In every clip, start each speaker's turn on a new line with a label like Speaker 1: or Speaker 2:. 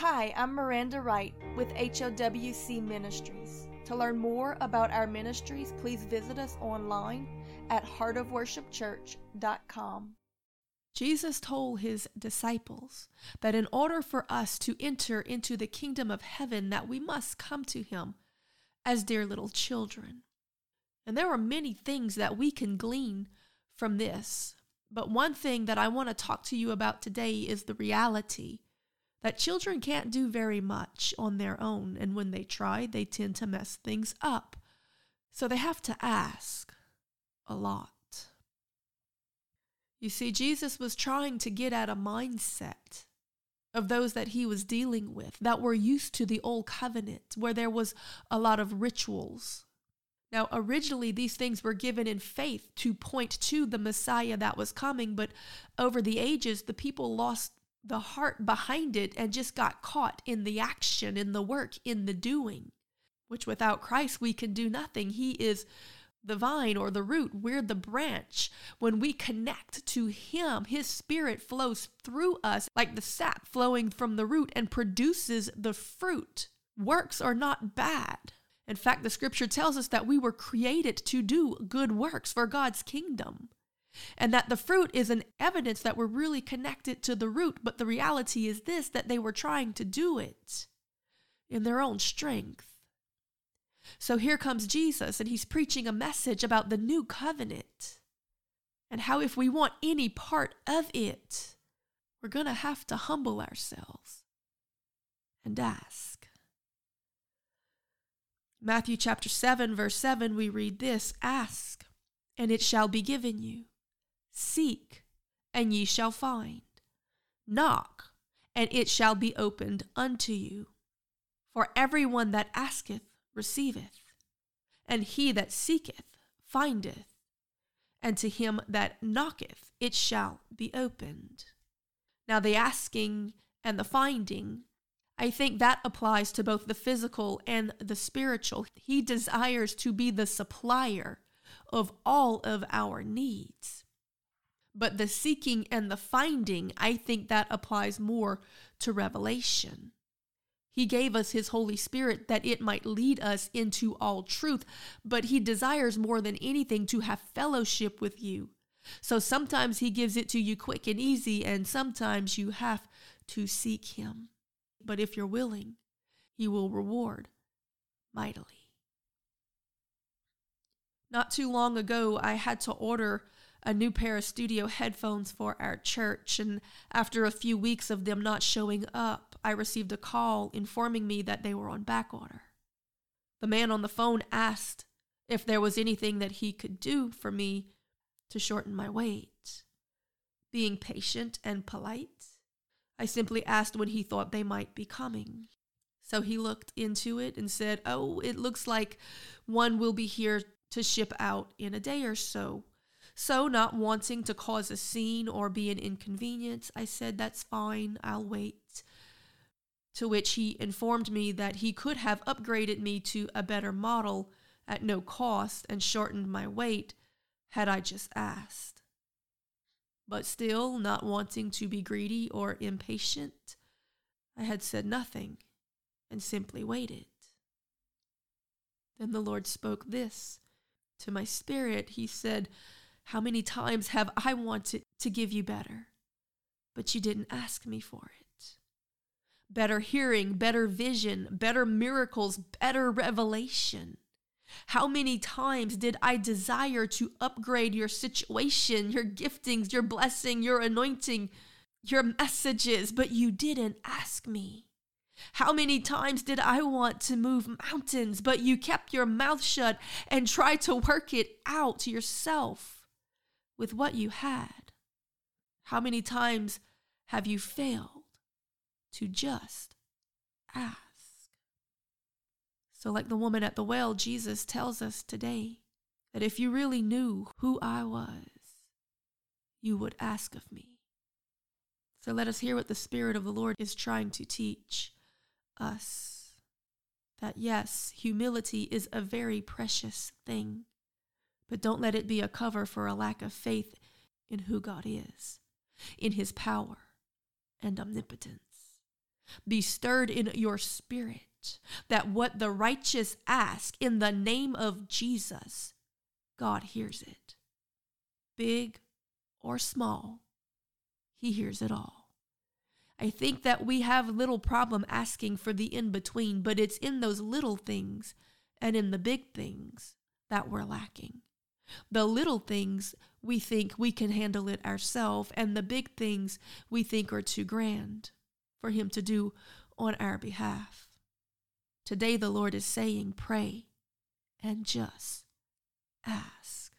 Speaker 1: Hi, I'm Miranda Wright with HOWC Ministries. To learn more about our ministries, please visit us online at heartofworshipchurch.com.
Speaker 2: Jesus told his disciples that in order for us to enter into the kingdom of heaven that we must come to him as dear little children. And there are many things that we can glean from this. But one thing that I want to talk to you about today is the reality that children can't do very much on their own, and when they try, they tend to mess things up. So they have to ask a lot. You see, Jesus was trying to get at a mindset of those that he was dealing with that were used to the old covenant, where there was a lot of rituals. Now, originally, these things were given in faith to point to the Messiah that was coming, but over the ages, the people lost the heart behind it and just got caught in the action, in the work, in the doing, which without Christ, we can do nothing. He is the vine or the root, we're the branch. When we connect to Him, His Spirit flows through us like the sap flowing from the root and produces the fruit. Works are not bad. In fact, the scripture tells us that we were created to do good works for God's kingdom and that the fruit is an evidence that we're really connected to the root. But the reality is this that they were trying to do it in their own strength. So here comes Jesus, and he's preaching a message about the new covenant and how if we want any part of it, we're going to have to humble ourselves and ask. Matthew chapter 7, verse 7, we read this Ask, and it shall be given you. Seek, and ye shall find. Knock, and it shall be opened unto you. For everyone that asketh receiveth, and he that seeketh findeth, and to him that knocketh it shall be opened. Now, the asking and the finding, I think that applies to both the physical and the spiritual. He desires to be the supplier of all of our needs. But the seeking and the finding, I think that applies more to revelation. He gave us His Holy Spirit that it might lead us into all truth, but He desires more than anything to have fellowship with you. So sometimes He gives it to you quick and easy, and sometimes you have to seek Him. But if you're willing, He will reward mightily. Not too long ago, I had to order a new pair of studio headphones for our church, and after a few weeks of them not showing up, I received a call informing me that they were on back order. The man on the phone asked if there was anything that he could do for me to shorten my wait. Being patient and polite, I simply asked when he thought they might be coming. So he looked into it and said, Oh, it looks like one will be here to ship out in a day or so. So, not wanting to cause a scene or be an inconvenience, I said, That's fine, I'll wait. To which he informed me that he could have upgraded me to a better model at no cost and shortened my wait had I just asked. But still, not wanting to be greedy or impatient, I had said nothing and simply waited. Then the Lord spoke this to my spirit. He said, how many times have I wanted to give you better, but you didn't ask me for it? Better hearing, better vision, better miracles, better revelation. How many times did I desire to upgrade your situation, your giftings, your blessing, your anointing, your messages, but you didn't ask me? How many times did I want to move mountains, but you kept your mouth shut and tried to work it out yourself? With what you had? How many times have you failed to just ask? So, like the woman at the well, Jesus tells us today that if you really knew who I was, you would ask of me. So, let us hear what the Spirit of the Lord is trying to teach us that yes, humility is a very precious thing. But don't let it be a cover for a lack of faith in who God is, in his power and omnipotence. Be stirred in your spirit that what the righteous ask in the name of Jesus, God hears it. Big or small, He hears it all. I think that we have little problem asking for the in between, but it's in those little things and in the big things that we're lacking. The little things we think we can handle it ourselves, and the big things we think are too grand for Him to do on our behalf. Today, the Lord is saying, pray and just ask.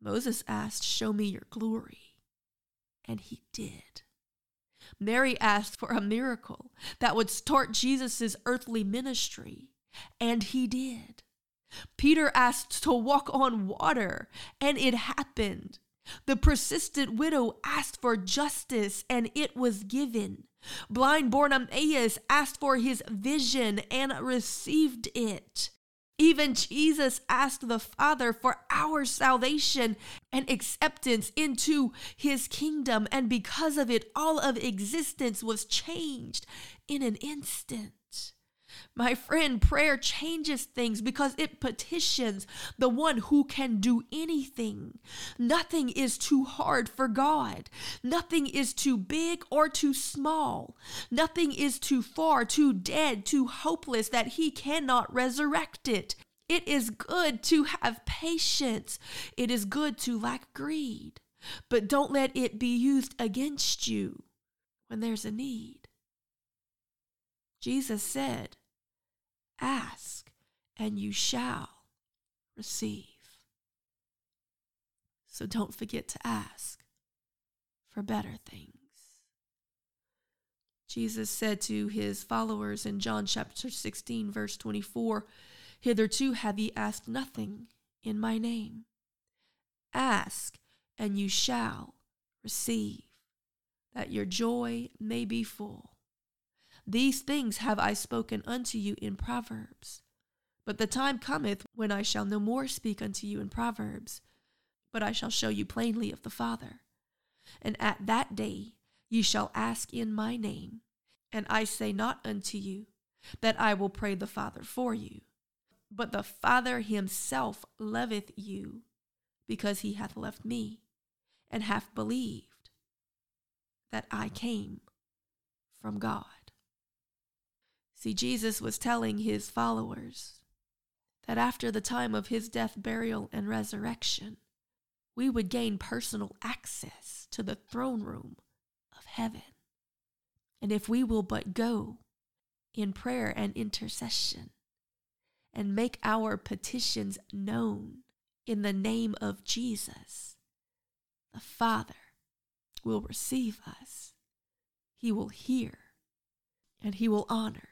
Speaker 2: Moses asked, Show me your glory. And he did. Mary asked for a miracle that would start Jesus' earthly ministry. And he did. Peter asked to walk on water, and it happened. The persistent widow asked for justice, and it was given. Blind Bartimaeus asked for his vision and received it. Even Jesus asked the Father for our salvation and acceptance into his kingdom, and because of it, all of existence was changed in an instant. My friend, prayer changes things because it petitions the one who can do anything. Nothing is too hard for God. Nothing is too big or too small. Nothing is too far, too dead, too hopeless that He cannot resurrect it. It is good to have patience. It is good to lack greed. But don't let it be used against you when there's a need. Jesus said, Ask, and you shall receive. So don't forget to ask for better things. Jesus said to his followers in John chapter 16, verse 24 Hitherto have ye asked nothing in my name. Ask, and you shall receive, that your joy may be full. These things have I spoken unto you in Proverbs. But the time cometh when I shall no more speak unto you in Proverbs, but I shall show you plainly of the Father. And at that day ye shall ask in my name, and I say not unto you that I will pray the Father for you, but the Father himself loveth you, because he hath loved me, and hath believed that I came from God. See, Jesus was telling his followers that after the time of his death, burial, and resurrection, we would gain personal access to the throne room of heaven. And if we will but go in prayer and intercession and make our petitions known in the name of Jesus, the Father will receive us. He will hear and he will honor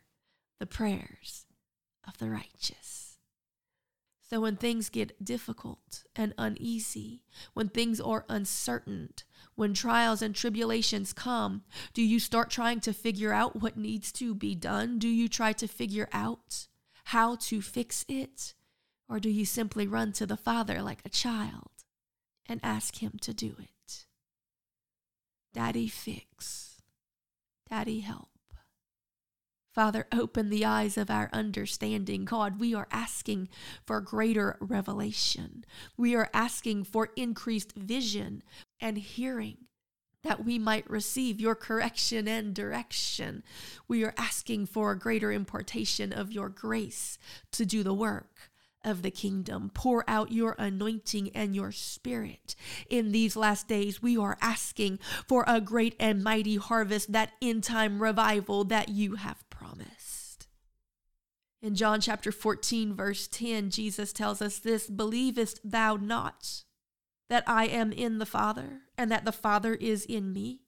Speaker 2: the prayers of the righteous. So when things get difficult and uneasy, when things are uncertain, when trials and tribulations come, do you start trying to figure out what needs to be done? Do you try to figure out how to fix it? Or do you simply run to the Father like a child and ask Him to do it? Daddy, fix. Daddy, help. Father, open the eyes of our understanding. God, we are asking for greater revelation. We are asking for increased vision and hearing that we might receive your correction and direction. We are asking for a greater importation of your grace to do the work of the kingdom. Pour out your anointing and your spirit. In these last days, we are asking for a great and mighty harvest, that in time revival that you have promised. In John chapter 14, verse 10, Jesus tells us this Believest thou not that I am in the Father, and that the Father is in me?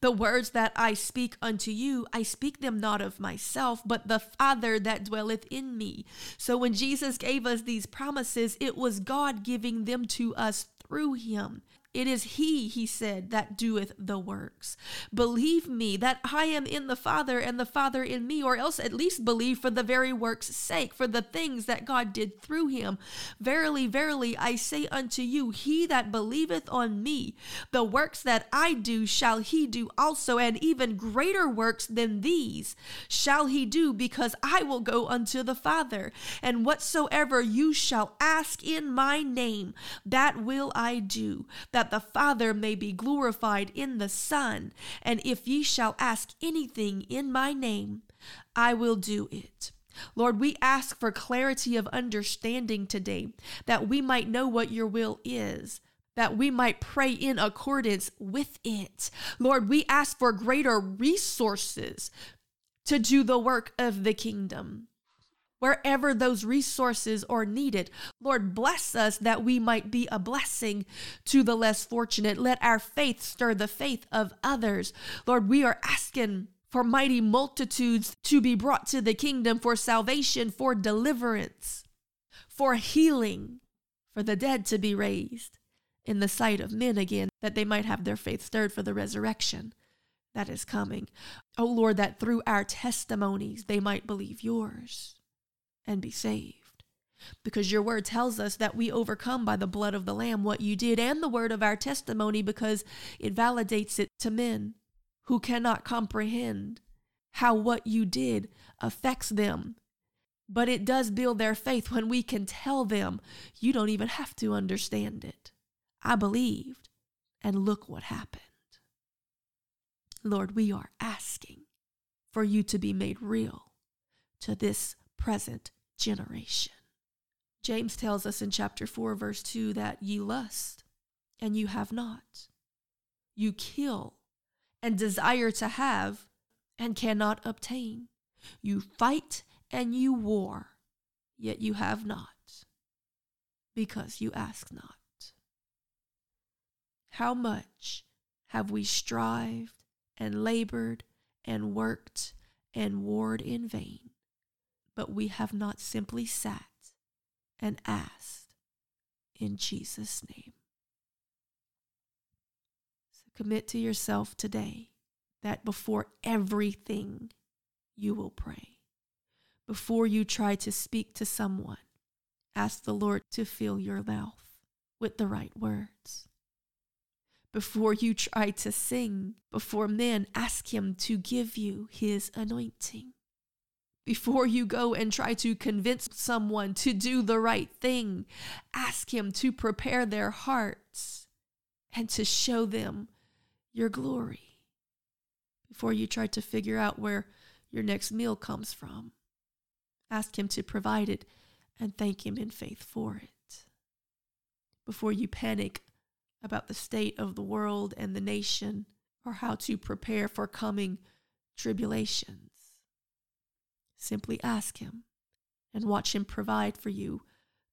Speaker 2: The words that I speak unto you, I speak them not of myself, but the Father that dwelleth in me. So when Jesus gave us these promises, it was God giving them to us through him. It is he, he said, that doeth the works. Believe me that I am in the Father and the Father in me, or else at least believe for the very work's sake, for the things that God did through him. Verily, verily, I say unto you, he that believeth on me, the works that I do shall he do also, and even greater works than these shall he do, because I will go unto the Father. And whatsoever you shall ask in my name, that will I do, that the Father may be glorified in the Son. And if ye shall ask anything in my name, I will do it. Lord, we ask for clarity of understanding today, that we might know what your will is, that we might pray in accordance with it. Lord, we ask for greater resources to do the work of the kingdom wherever those resources are needed. Lord, bless us that we might be a blessing to the less fortunate. Let our faith stir the faith of others. Lord, we are asking for mighty multitudes to be brought to the kingdom, for salvation, for deliverance, for healing, for the dead to be raised in the sight of men again, that they might have their faith stirred for the resurrection that is coming. Oh Lord, that through our testimonies they might believe yours and be saved. Because your word tells us that we overcome by the blood of the Lamb what you did and the word of our testimony because it validates it to men who cannot comprehend how what you did affects them. But it does build their faith when we can tell them, you don't even have to understand it. I believed, and look what happened. Lord, we are asking for you to be made real to this present generation. James tells us in chapter 4, verse 2 that ye lust and you have not. You kill and desire to have and cannot obtain. You fight and you war, yet you have not, because you ask not. How much have we strived and labored and worked and warred in vain? But we have not simply sat and asked in Jesus' name. So commit to yourself today that before everything you will pray. Before you try to speak to someone, ask the Lord to fill your mouth with the right words. Before you try to sing before men, ask Him to give you His anointing before you go and try to convince someone to do the right thing, ask Him to prepare their hearts and to show them your glory. Before you try to figure out where your next meal comes from, ask Him to provide it and thank Him in faith for it. Before you panic about the state of the world and the nation or how to prepare for coming tribulations Simply ask Him and watch Him provide for you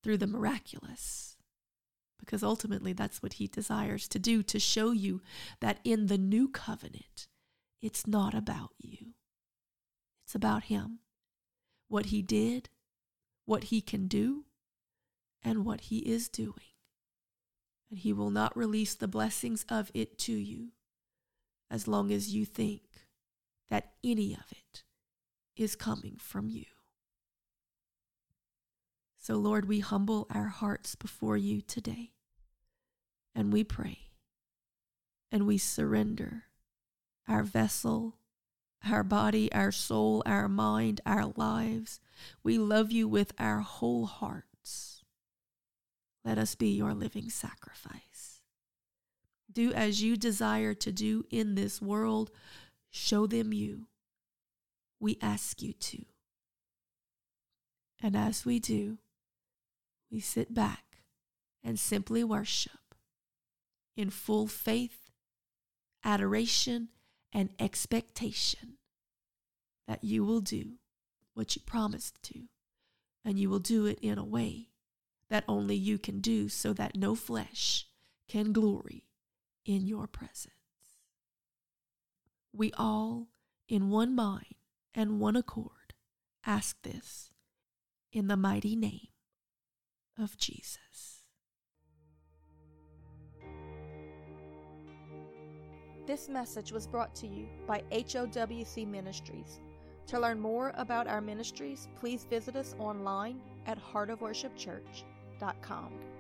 Speaker 2: through the miraculous. Because ultimately, that's what He desires to do to show you that in the new covenant, it's not about you, it's about Him. What He did, what He can do, and what He is doing. And He will not release the blessings of it to you as long as you think that any of it is coming from you. So, Lord, we humble our hearts before you today and we pray and we surrender our vessel, our body, our soul, our mind, our lives. We love you with our whole hearts. Let us be your living sacrifice. Do as you desire to do in this world. Show them you we ask you to. And as we do, we sit back and simply worship in full faith, adoration, and expectation that you will do what you promised to, and you will do it in a way that only you can do so that no flesh can glory in your presence. We all, in one mind, and one accord ask this in the mighty name of Jesus.
Speaker 1: This message was brought to you by HOWC Ministries. To learn more about our ministries, please visit us online at heartofworshipchurch.com.